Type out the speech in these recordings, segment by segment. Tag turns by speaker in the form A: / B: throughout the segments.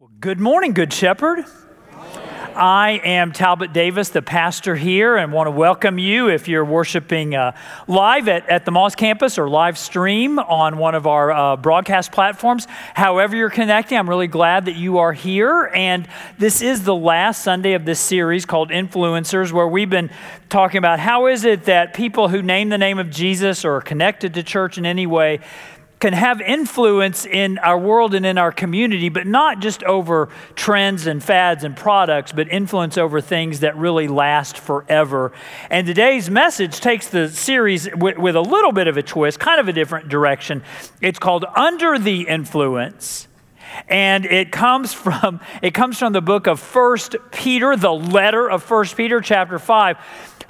A: Well, good morning, Good Shepherd. I am Talbot Davis, the pastor here, and want to welcome you if you're worshiping uh, live at, at the Moss campus or live stream on one of our uh, broadcast platforms. However, you're connecting, I'm really glad that you are here. And this is the last Sunday of this series called Influencers, where we've been talking about how is it that people who name the name of Jesus or are connected to church in any way can have influence in our world and in our community, but not just over trends and fads and products, but influence over things that really last forever. And today's message takes the series with, with a little bit of a twist, kind of a different direction. It's called Under the Influence and it comes from it comes from the book of first peter the letter of first peter chapter 5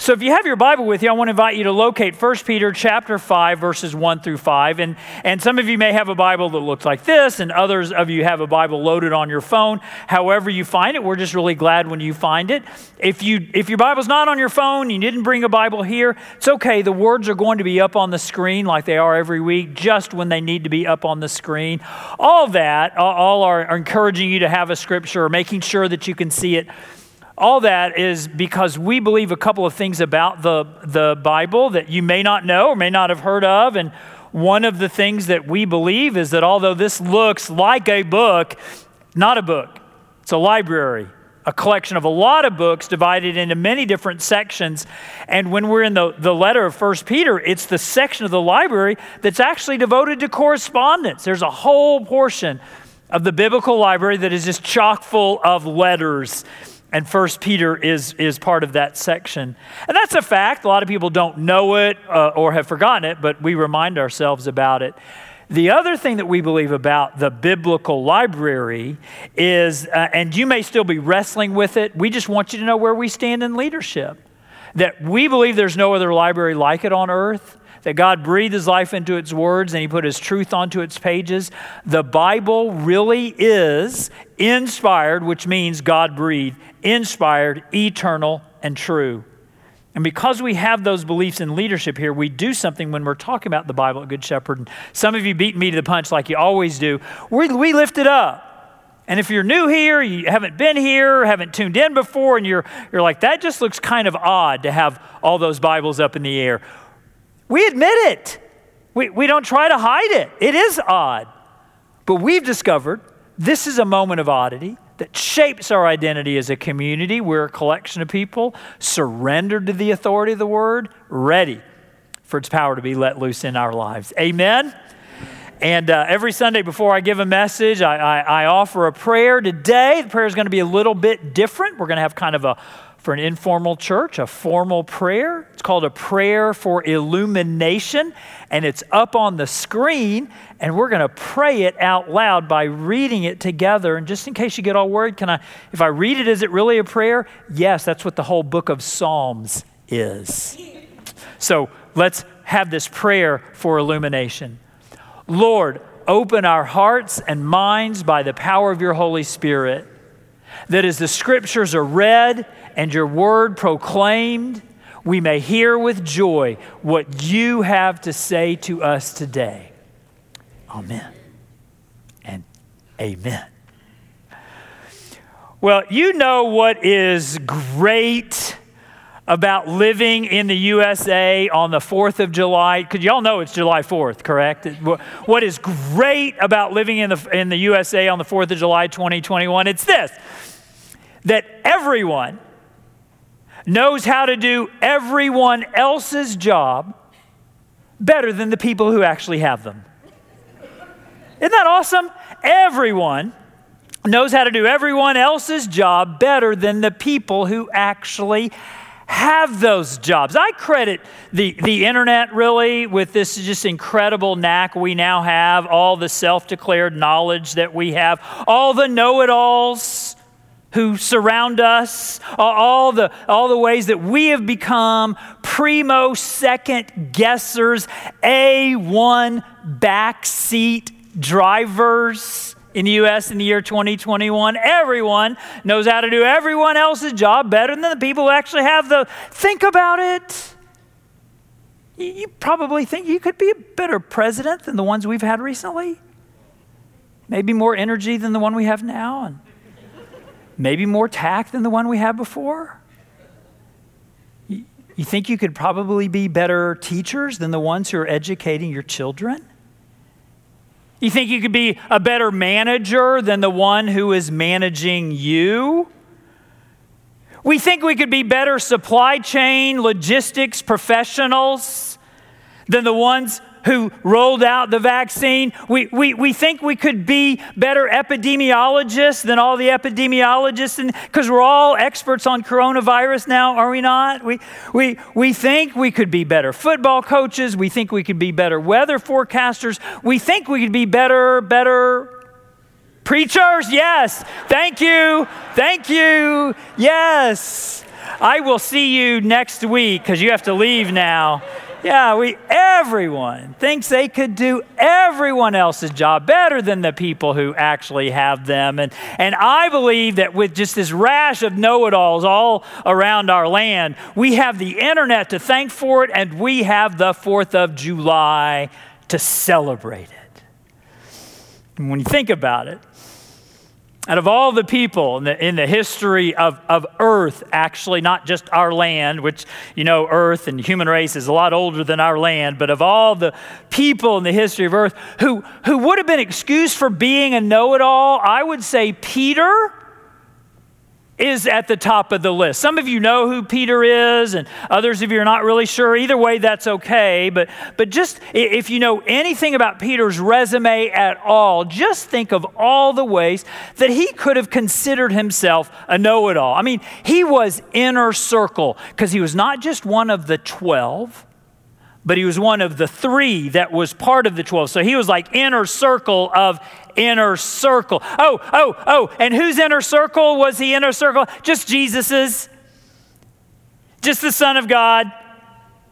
A: so if you have your Bible with you, I want to invite you to locate 1 Peter chapter 5 verses 1 through 5. And, and some of you may have a Bible that looks like this, and others of you have a Bible loaded on your phone. However you find it, we're just really glad when you find it. If you if your Bible's not on your phone, you didn't bring a Bible here, it's okay. The words are going to be up on the screen like they are every week, just when they need to be up on the screen. All that, all are encouraging you to have a scripture, making sure that you can see it all that is because we believe a couple of things about the, the Bible that you may not know or may not have heard of. And one of the things that we believe is that although this looks like a book, not a book, it's a library, a collection of a lot of books divided into many different sections. And when we're in the, the letter of First Peter, it's the section of the library that's actually devoted to correspondence. There's a whole portion of the biblical library that is just chock full of letters and First Peter is, is part of that section. And that's a fact. A lot of people don't know it uh, or have forgotten it, but we remind ourselves about it. The other thing that we believe about the biblical library is, uh, and you may still be wrestling with it, we just want you to know where we stand in leadership. That we believe there's no other library like it on earth that God breathed his life into its words and he put his truth onto its pages. The Bible really is inspired, which means God breathed, inspired, eternal, and true. And because we have those beliefs in leadership here, we do something when we're talking about the Bible at Good Shepherd. And some of you beat me to the punch like you always do. We, we lift it up. And if you're new here, you haven't been here, haven't tuned in before, and you're, you're like, that just looks kind of odd to have all those Bibles up in the air. We admit it. We, we don't try to hide it. It is odd. But we've discovered this is a moment of oddity that shapes our identity as a community. We're a collection of people surrendered to the authority of the word, ready for its power to be let loose in our lives. Amen. And uh, every Sunday before I give a message, I, I, I offer a prayer. Today, the prayer is going to be a little bit different. We're going to have kind of a for an informal church, a formal prayer. It's called a prayer for illumination, and it's up on the screen, and we're going to pray it out loud by reading it together. And just in case you get all worried, can I, if I read it, is it really a prayer? Yes, that's what the whole book of Psalms is. So let's have this prayer for illumination. Lord, open our hearts and minds by the power of your Holy Spirit that as the scriptures are read and your word proclaimed, we may hear with joy what you have to say to us today. Amen and amen. Well, you know what is great about living in the USA on the 4th of July? Because y'all know it's July 4th, correct? What is great about living in the, in the USA on the 4th of July 2021? It's this that everyone knows how to do everyone else's job better than the people who actually have them. Isn't that awesome? Everyone knows how to do everyone else's job better than the people who actually have those jobs. I credit the, the internet really with this just incredible knack we now have, all the self declared knowledge that we have, all the know it alls who surround us, all the, all the ways that we have become primo second guessers, A1 backseat drivers in the US in the year 2021. Everyone knows how to do everyone else's job better than the people who actually have the. Think about it. You probably think you could be a better president than the ones we've had recently. maybe more energy than the one we have now, and maybe more tact than the one we had before. You think you could probably be better teachers than the ones who are educating your children? You think you could be a better manager than the one who is managing you? We think we could be better supply chain logistics professionals than the ones who rolled out the vaccine. We, we, we think we could be better epidemiologists than all the epidemiologists because we're all experts on coronavirus now, are we not? We, we, we think we could be better football coaches. We think we could be better weather forecasters. We think we could be better, better preachers. Yes. Thank you. Thank you. Yes. I will see you next week because you have to leave now. Yeah, we everyone thinks they could do everyone else's job better than the people who actually have them. And and I believe that with just this rash of know-it-alls all around our land, we have the internet to thank for it and we have the 4th of July to celebrate it. And when you think about it, out of all the people in the, in the history of, of Earth, actually, not just our land, which, you know, Earth and human race is a lot older than our land, but of all the people in the history of Earth who, who would have been excused for being a know it all, I would say Peter is at the top of the list. Some of you know who Peter is, and others of you are not really sure. Either way, that's okay. But, but just if you know anything about Peter's resume at all, just think of all the ways that he could have considered himself a know it all. I mean, he was inner circle because he was not just one of the 12 but he was one of the three that was part of the 12. So he was like inner circle of inner circle. Oh, oh, oh, and whose inner circle was he inner circle? Just Jesus's. Just the Son of God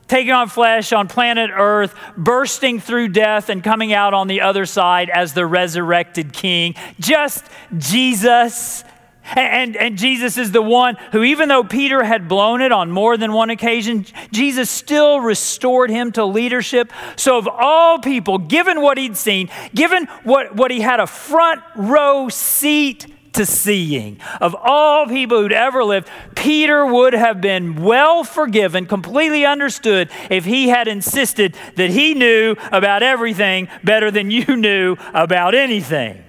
A: taking on flesh on planet Earth, bursting through death and coming out on the other side as the resurrected King. Just Jesus. And, and Jesus is the one who, even though Peter had blown it on more than one occasion, Jesus still restored him to leadership. So, of all people, given what he'd seen, given what, what he had a front row seat to seeing, of all people who'd ever lived, Peter would have been well forgiven, completely understood, if he had insisted that he knew about everything better than you knew about anything.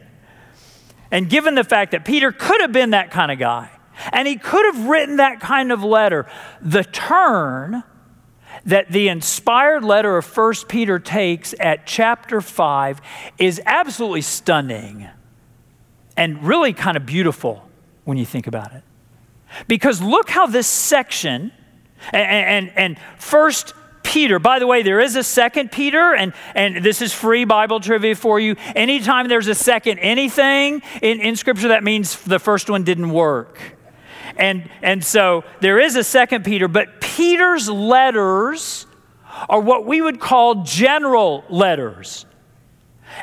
A: And given the fact that Peter could have been that kind of guy, and he could have written that kind of letter, the turn that the inspired letter of 1 Peter takes at chapter 5 is absolutely stunning and really kind of beautiful when you think about it. Because look how this section, and, and, and first Peter. By the way, there is a second Peter, and, and this is free Bible trivia for you. Anytime there's a second anything in, in Scripture, that means the first one didn't work. And, and so there is a second Peter, but Peter's letters are what we would call general letters.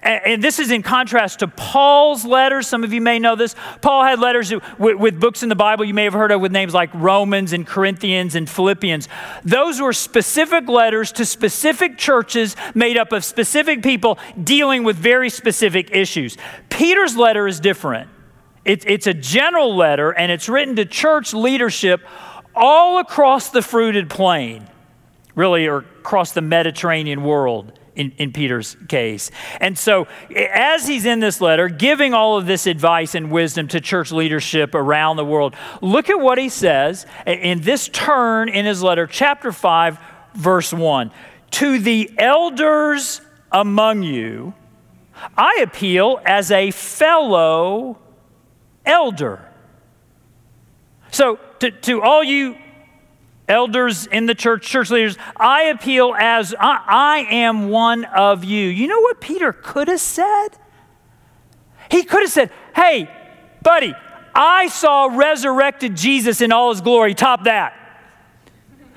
A: And, this is in contrast to Paul's letters. Some of you may know this. Paul had letters with, with, books in the Bible you may have heard of with names like Romans and Corinthians and Philippians. Those were specific letters to specific churches made up of specific people dealing with very specific issues. Peter's letter is different. It, it's a general letter and it's written to church leadership all across the fruited plain, really, or across the Mediterranean world in, in Peter's case. And so, as he's in this letter, giving all of this advice and wisdom to church leadership around the world, look at what he says in this turn in his letter, chapter 5, verse 1. To the elders among you, I appeal as a fellow elder. So, to, to all you elders in the church, church leaders, I appeal as I, I, am one of you. You know what Peter could have said? He could have said, Hey, buddy, I saw resurrected Jesus in all his glory. Top that.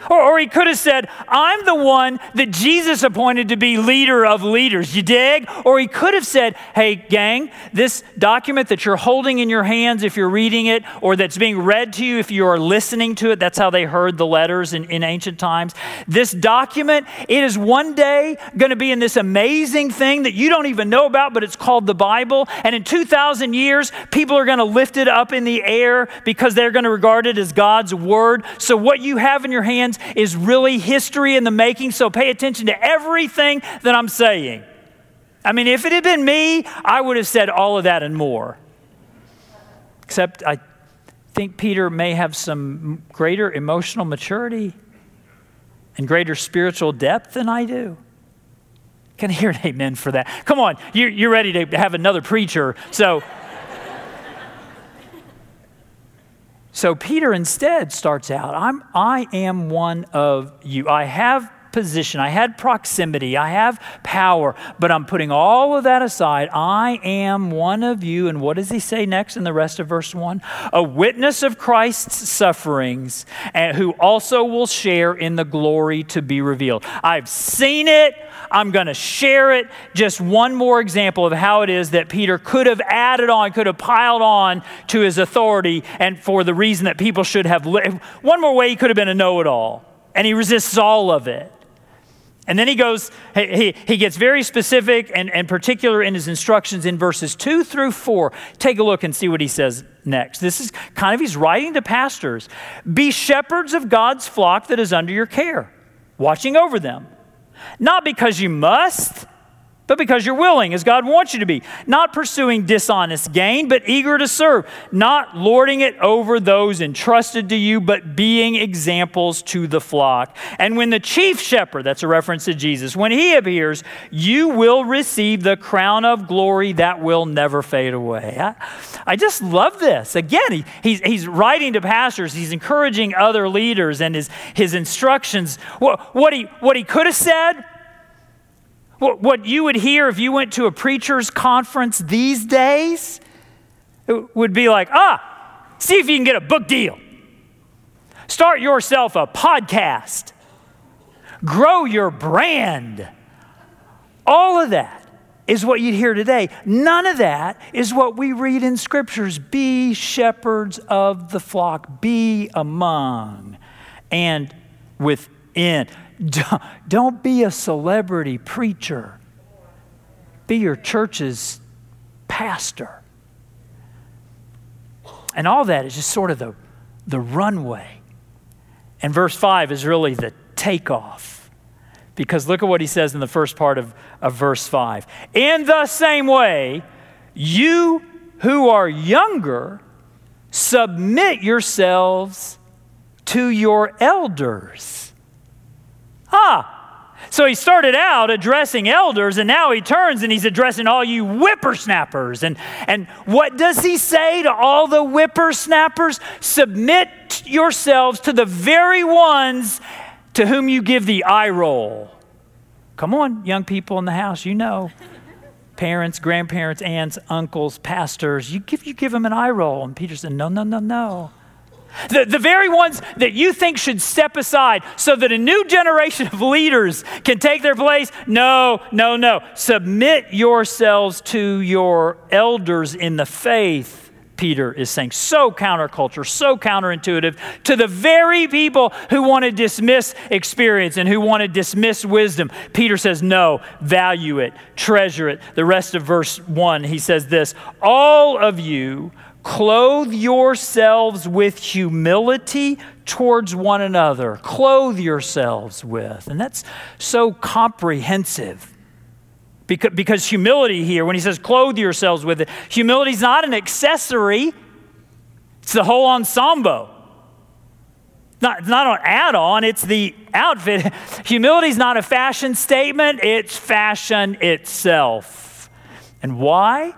A: Or, or, he could have said, I'm the one that Jesus appointed to be leader of leaders. You dig? Or he could have said, Hey, gang, this document that you're holding in your hands if you're reading it, or that's being read to you if you are listening to it, that's how they heard the letters in, in ancient times. This document, it is one day going to be in this amazing thing that you don't even know about, but it's called the Bible. And in 2,000 years, people are going to lift it up in the air because they're going to regard it as God's word. So what you have in your hands, is really history in the making, so pay attention to everything that I'm saying. I mean, if it had been me, I would have said all of that and more. Except I think Peter may have some greater emotional maturity and greater spiritual depth than I do. Can I hear an amen for that? Come on, you're ready to have another preacher. So. So Peter instead starts out, I'm, I am one of you. I have position, I had proximity, I have power, but I'm putting all of that aside. I am one of you. And what does he say next in the rest of verse 1? A witness of Christ's sufferings, and who also will share in the glory to be revealed. I've seen it. I'm going to share it. Just one more example of how it is that Peter could have added on, could have piled on to his authority, and for the reason that people should have lived. One more way he could have been a know it all, and he resists all of it. And then he goes, he, he gets very specific and, and particular in his instructions in verses two through four. Take a look and see what he says next. This is kind of, he's writing to pastors Be shepherds of God's flock that is under your care, watching over them. Not because you must, but because you're willing, as God wants you to be. Not pursuing dishonest gain, but eager to serve. Not lording it over those entrusted to you, but being examples to the flock. And when the chief shepherd, that's a reference to Jesus, when he appears, you will receive the crown of glory that will never fade away. I, I just love this. Again, he, he's, he's writing to pastors, he's encouraging other leaders, and his, his instructions. What, what, he, what he could have said, what you would hear if you went to a preacher's conference these days would be like, ah, see if you can get a book deal. Start yourself a podcast. Grow your brand. All of that is what you'd hear today. None of that is what we read in scriptures. Be shepherds of the flock, be among and within. Don't be a celebrity preacher, be your church's pastor. And all that is just sort of the, the runway. And verse 5 is really the takeoff. Because look at what he says in the first part of, of verse 5. In the same way, you who are younger, submit yourselves to your elders. Ah, so he started out addressing elders, and now he turns and he's addressing all you whippersnappers. And, and what does he say to all the whippersnappers? Submit yourselves to the very ones to whom you give the eye roll. Come on, young people in the house, you know. Parents, grandparents, aunts, uncles, pastors, you give, you give them an eye roll. And Peter said, No, no, no, no. The, the very ones that you think should step aside so that a new generation of leaders can take their place. No, no, no. Submit yourselves to your elders in the faith. Peter is saying. So counterculture, so counterintuitive to the very people who want to dismiss experience and who want to dismiss wisdom. Peter says, No, value it, treasure it. The rest of verse 1, he says this All of you Clothe yourselves with humility towards one another. Clothe yourselves with. And that's so comprehensive. Because, because humility here, when he says clothe yourselves with it, humility is not an accessory, it's the whole ensemble. Not, it's not an add on, it's the outfit. Humility is not a fashion statement, it's fashion itself. And why?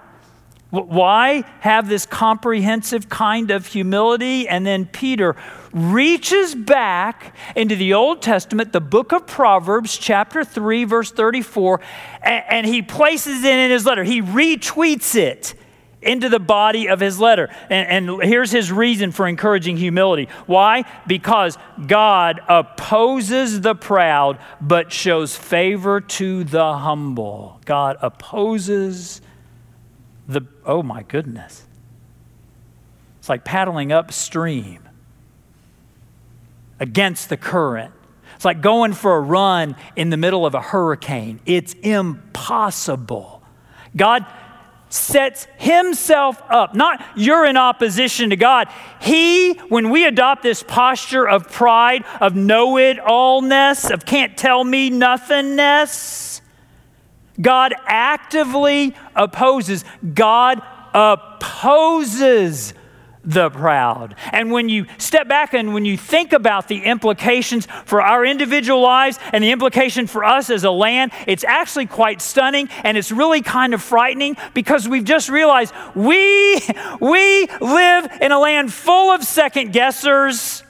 A: Why have this comprehensive kind of humility? And then Peter reaches back into the Old Testament, the book of Proverbs, chapter 3, verse 34, and, and he places it in his letter. He retweets it into the body of his letter. And, and, here's his reason for encouraging humility. Why? Because God opposes the proud, but shows favor to the humble. God opposes the, oh my goodness. It's like paddling upstream against the current. It's like going for a run in the middle of a hurricane. It's impossible. God sets himself up. Not you're in opposition to God. He, when we adopt this posture of pride, of know it allness, of can't tell me nothingness, God actively opposes. God opposes the proud. And when you step back and when you think about the implications for our individual lives and the implication for us as a land, it's actually quite stunning and it's really kind of frightening because we've just realized we we live in a land full of second guessers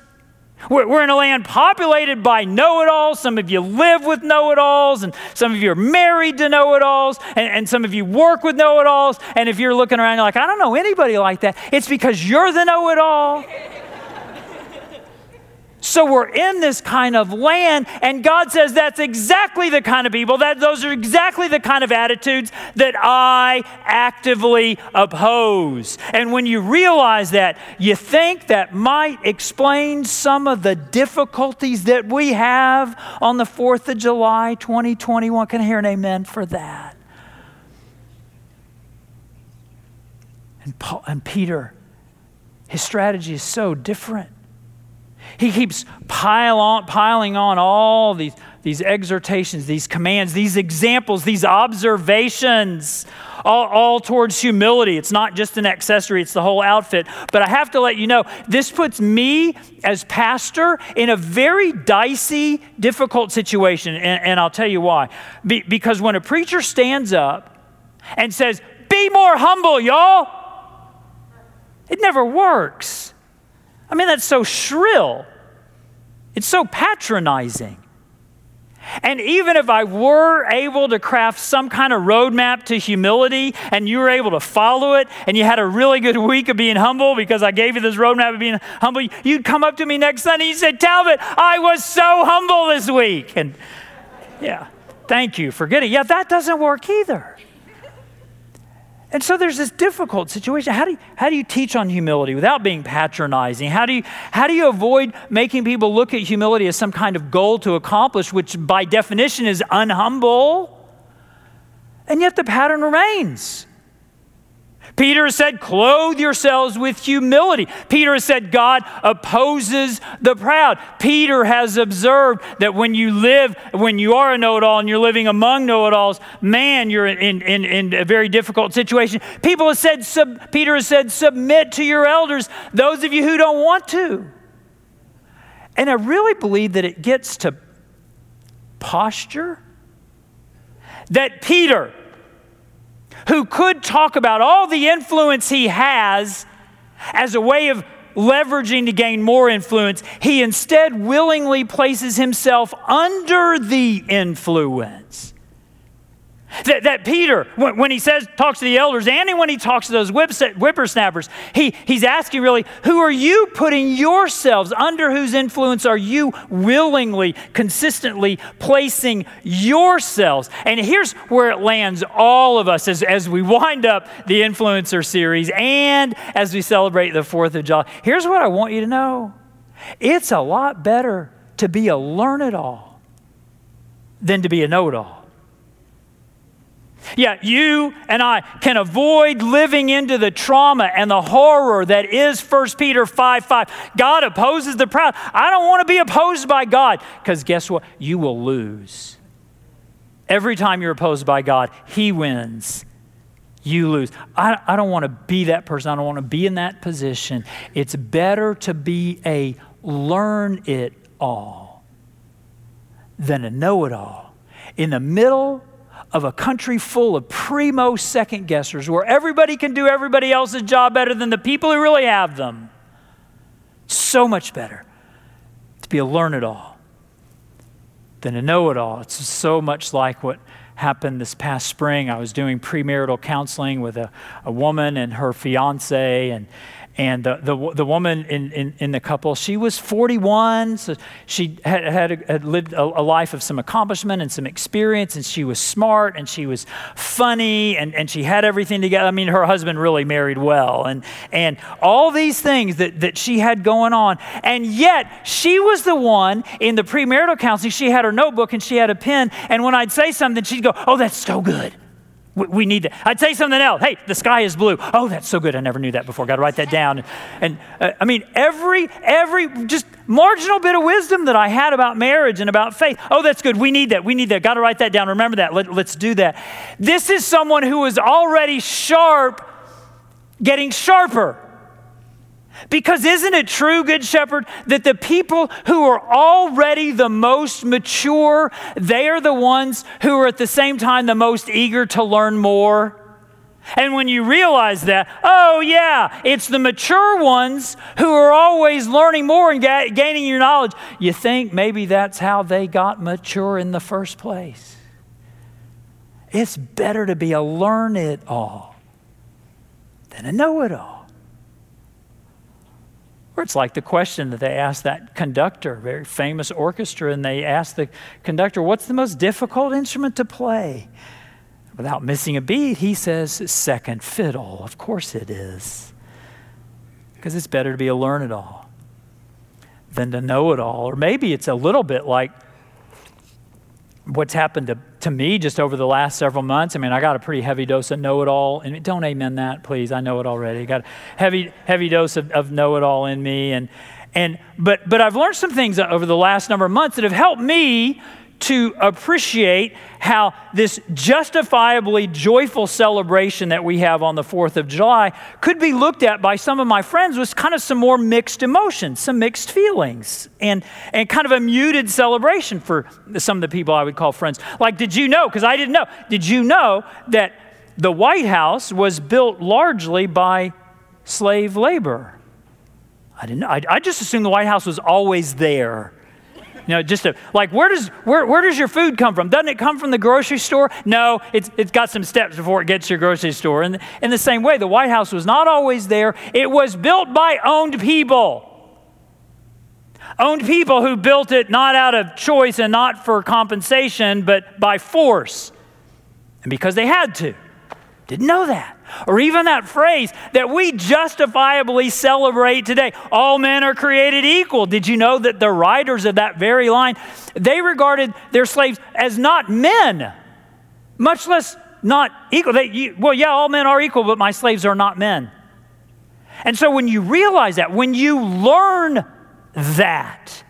A: we're in a land populated by know it alls. Some of you live with know it alls, and some of you are married to know it alls, and, and, some of you work with know it alls. And if you're looking around, you're like, I don't know anybody like that, it's because you're the know it all. So we're in this kind of land, and God says that's exactly the kind of people, that those are exactly the kind of attitudes that I actively oppose. And when you realize that, you think that might explain some of the difficulties that we have on the 4th of July 2021. Can I hear an amen for that? And, Paul, and Peter, his strategy is so different. He keeps pile on, piling on all these, these exhortations, these commands, these examples, these observations, all, all towards humility. It's not just an accessory, it's the whole outfit. But I have to let you know, this puts me as pastor in a very dicey, difficult situation. And, and I'll tell you why. Be, because when a preacher stands up and says, Be more humble, y'all, it never works. I mean, that's so shrill. It's so patronizing. And even if I were able to craft some kind of roadmap to humility and you were able to follow it and you had a really good week of being humble because I gave you this roadmap of being humble, you'd come up to me next Sunday and said, Talbot, I was so humble this week. And yeah, thank you for getting. Yeah, that doesn't work either. And so there's this difficult situation. How do, you, how do you teach on humility without being patronizing? How do, you, how do you avoid making people look at humility as some kind of goal to accomplish, which by definition is unhumble? And yet the pattern remains. Peter said, Clothe yourselves with humility. Peter has said, God opposes the proud. Peter has observed that when you live, when you are a know it all and you're living among know it alls, man, you're in, in, in a very difficult situation. People have said, sub, Peter has said, Submit to your elders, those of you who don't want to. And I really believe that it gets to posture. That Peter, who could talk about all the influence he has as a way of leveraging to gain more influence, he instead willingly places himself under the influence. That, that Peter, when, when, he says, talks to the elders, and when he talks to those whippersnappers, he, he's asking really, who are you putting yourselves, under whose influence are you willingly, consistently placing yourselves? And here's where it lands all of us as, as we wind up the influencer series and as we celebrate the 4th of July. Here's what I want you to know it's a lot better to be a learn it all than to be a know it all. Yeah, you and I can avoid living into the trauma and the horror that is 1 Peter 5 5. God opposes the proud. I don't want to be opposed by God because guess what? You will lose. Every time you're opposed by God, He wins. You lose. I, I don't want to be that person. I don't want to be in that position. It's better to be a learn it all than a know it all. In the middle of a country full of primo second guessers where everybody can do everybody else's job better than the people who really have them. So much better to be a learn it all than a know it all. It's so much like what happened this past spring. I was doing premarital counseling with a, a woman and her fiance, and and the, the, the woman in, in, in, the couple, she was 41. So she had, had, had lived a, a, life of some accomplishment and some experience, and she was smart and she was funny and, and she had everything together. I mean, her husband really married well, and, and all these things that, that she had going on. And yet, she was the one in the premarital counseling, she had her notebook and she had a pen. And when I'd say something, she'd go, Oh, that's so good. We need that. I'd say something else. Hey, the sky is blue. Oh, that's so good. I never knew that before. Got to write that down. And uh, I mean, every every just marginal bit of wisdom that I had about marriage and about faith. Oh, that's good. We need that. We need that. Got to write that down. Remember that. Let, let's do that. This is someone who is already sharp, getting sharper. Because isn't it true, Good Shepherd, that the people who are already the most mature, they are the ones who are at the same time the most eager to learn more? And when you realize that, oh, yeah, it's the mature ones who are always learning more and ga- gaining your knowledge, you think maybe that's how they got mature in the first place. It's better to be a learn it all than a know it all. Or it's like the question that they asked that conductor, very famous orchestra, and they asked the conductor, What's the most difficult instrument to play? Without missing a beat, he says, Second fiddle. Of course it is. Because it's better to be a learn it all than to know it all. Or maybe it's a little bit like what's happened to, to me just over the last several months. I mean, I got a pretty heavy dose of know it all. And don't amen that, please. I know it already. Got a heavy, heavy dose of, of know it all in me. And, and, but, but I've learned some things over the last number of months that have helped me to appreciate how this justifiably joyful celebration that we have on the 4th of July could be looked at by some of my friends with kind of some more mixed emotions, some mixed feelings, and, and kind of a muted celebration for some of the people I would call friends. Like, did you know? Because I didn't know. Did you know that the White House was built largely by slave labor? I didn't. I, I just assumed the White House was always there you know, just a, like where does where, where does your food come from? Doesn't it come from the grocery store? No, it's it's got some steps before it gets to your grocery store. And in the same way, the White House was not always there. It was built by owned people. Owned people who built it not out of choice and not for compensation, but by force. And because they had to. Didn't know that. Or even that phrase that we justifiably celebrate today all men are created equal. Did you know that the writers of that very line, they regarded their slaves as not men, much less not equal. They, well, yeah, all men are equal, but my slaves are not men. And so when you realize that, when you learn that,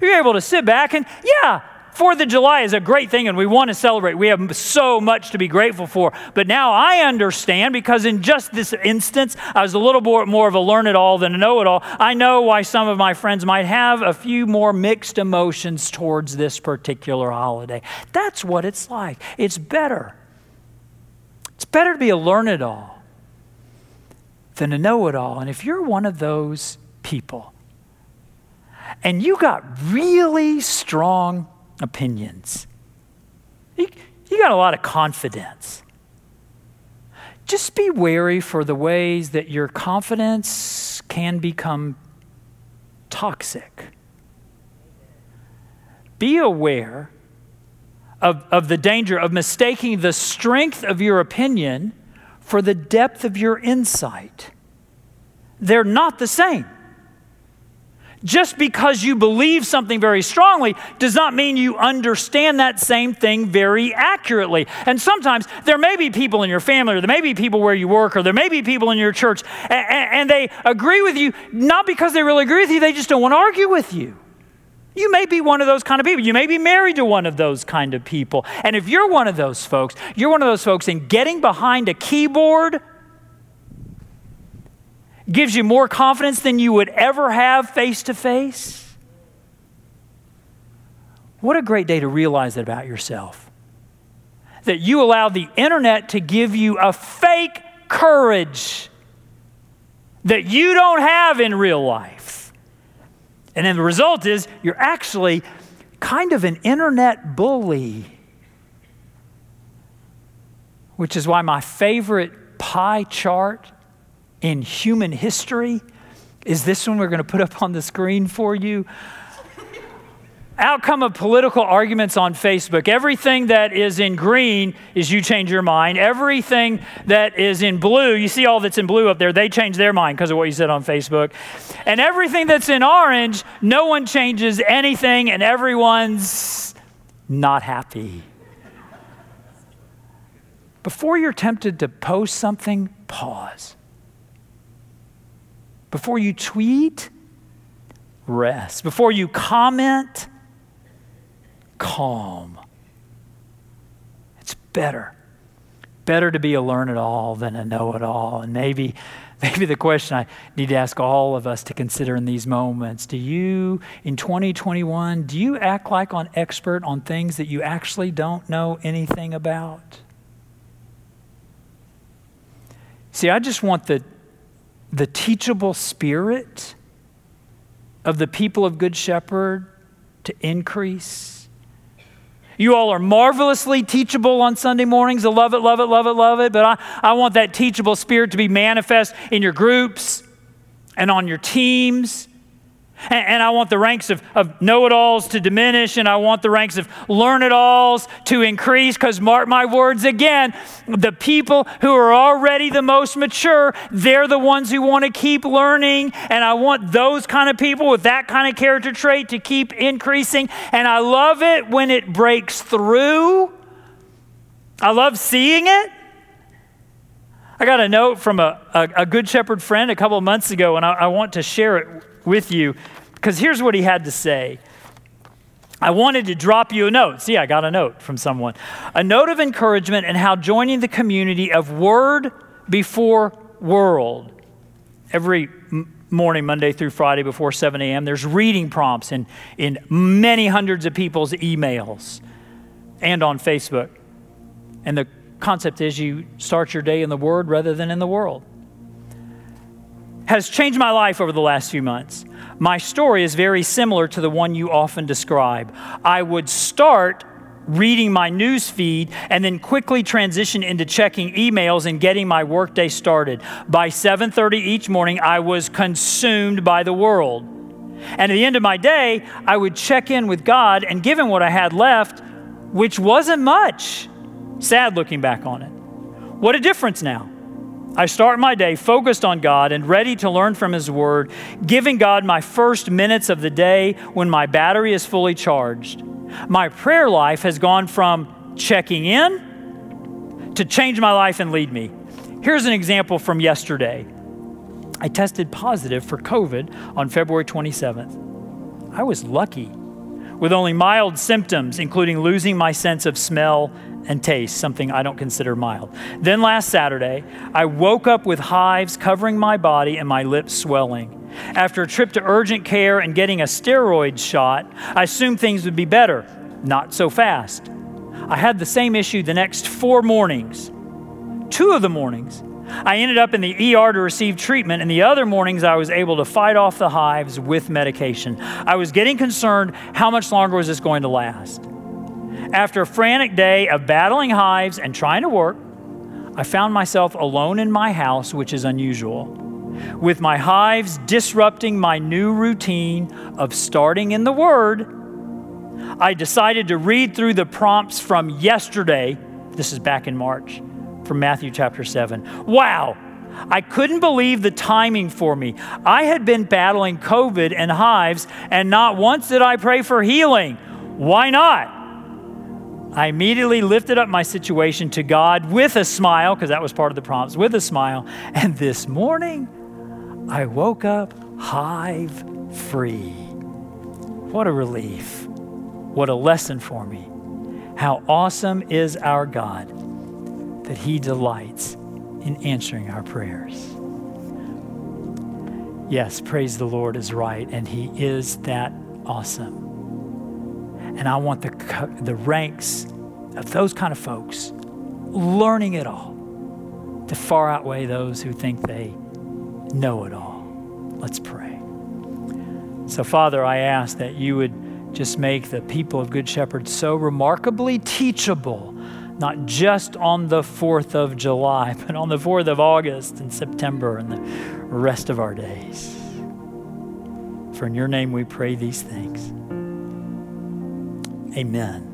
A: you're able to sit back and, yeah, Fourth of July is a great thing and we want to celebrate. We have so much to be grateful for. But now I understand because in just this instance, I was a little more, more of a learn it all than a know it all. I know why some of my friends might have a few more mixed emotions towards this particular holiday. That's what it's like. It's better. It's better to be a learn it all than a know it all. And if you're one of those people, and you got really strong opinions. You, got a lot of confidence. Just be wary for the ways that your confidence can become toxic. Be aware of, of the danger of mistaking the strength of your opinion for the depth of your insight. They're not the same. Just because you believe something very strongly does not mean you understand that same thing very accurately. And sometimes there may be people in your family, or there may be people where you work, or there may be people in your church, and, they agree with you not because they really agree with you, they just don't want to argue with you. You may be one of those kind of people. You may be married to one of those kind of people. And if you're one of those folks, you're one of those folks in getting behind a keyboard gives you more confidence than you would ever have face to face? What a great day to realize that about yourself. That you allow the internet to give you a fake courage that you don't have in real life. And then the result is you're actually kind of an internet bully. which is why my favorite pie chart in human history is this one we're going to put up on the screen for you outcome of political arguments on Facebook. Everything that is in green is you change your mind. Everything that is in blue, you see all that's in blue up there, they change their mind because of what you said on Facebook. And everything that's in orange, no one changes anything and everyone's not happy. Before you're tempted to post something, pause. Before you tweet, rest. Before you comment, calm. It's better. Better to be a learn it all than a know it all. And maybe, maybe the question I need to ask all of us to consider in these moments do you, in 2021, do you act like an expert on things that you actually don't know anything about? See, I just want the, the teachable spirit of the people of Good Shepherd to increase you all are marvelously teachable on Sunday mornings. I love it, love it, love it, love it. But I, I want that teachable spirit to be manifest in your groups and on your teams and, and I want the ranks of, of know it alls to diminish, and I want the ranks of learn it alls to increase, because mark my words again, the people who are already the most mature, they're the ones who want to keep learning. And I want those kind of people with that kind of character trait to keep increasing. And I love it when it breaks through. I love seeing it. I got a note from a, a, a good shepherd friend a couple of months ago, and I, I want to share it with you because here's what he had to say. I wanted to drop you a note. See, I got a note from someone. A note of encouragement and how joining the community of Word before World. Every morning, Monday through Friday before 7 a.m., there's reading prompts in, in many hundreds of people's emails and on Facebook. And the concept is you start your day in the Word rather than in the world has changed my life over the last few months. My story is very similar to the one you often describe. I would start reading my news feed and then quickly transition into checking emails and getting my workday started. By 7:30 each morning I was consumed by the world. And at the end of my day, I would check in with God and given what I had left, which wasn't much. Sad looking back on it. What a difference now. I start my day focused on God and ready to learn from His Word, giving God my first minutes of the day when my battery is fully charged. My prayer life has gone from checking in to change my life and lead me. Here's an example from yesterday. I tested positive for COVID on February 27th. I was lucky with only mild symptoms, including losing my sense of smell and taste, something I don't consider mild. Then last Saturday, I woke up with hives covering my body and my lips swelling. After a trip to urgent care and getting a steroid shot, I assumed things would be better. Not so fast. I had the same issue the next four mornings. Two of the mornings, I ended up in the ER to receive treatment, and the other mornings I was able to fight off the hives with medication. I was getting concerned how much longer was this going to last? After a frantic day of battling hives and trying to work, I found myself alone in my house, which is unusual, with my hives disrupting my new routine of starting in the Word. I decided to read through the prompts from yesterday. This is back in March from Matthew chapter 7. Wow! I couldn't believe the timing for me. I had been battling COVID and hives, and not once did I pray for healing. Why not? I immediately lifted up my situation to God with a smile, because that was part of the prompts, with a smile. And this morning, I woke up hive free. What a relief. What a lesson for me. How awesome is our God that He delights in answering our prayers. Yes, praise the Lord is right, and He is that awesome. And I want the, the ranks of those kind of folks learning it all to far outweigh those who think they know it all. Let's pray. So, Father, I ask that you would just make the people of Good Shepherd so remarkably teachable not just on the 4th of July, but on the 4th of August and September and the rest of our days. For in your name we pray these things. Amen.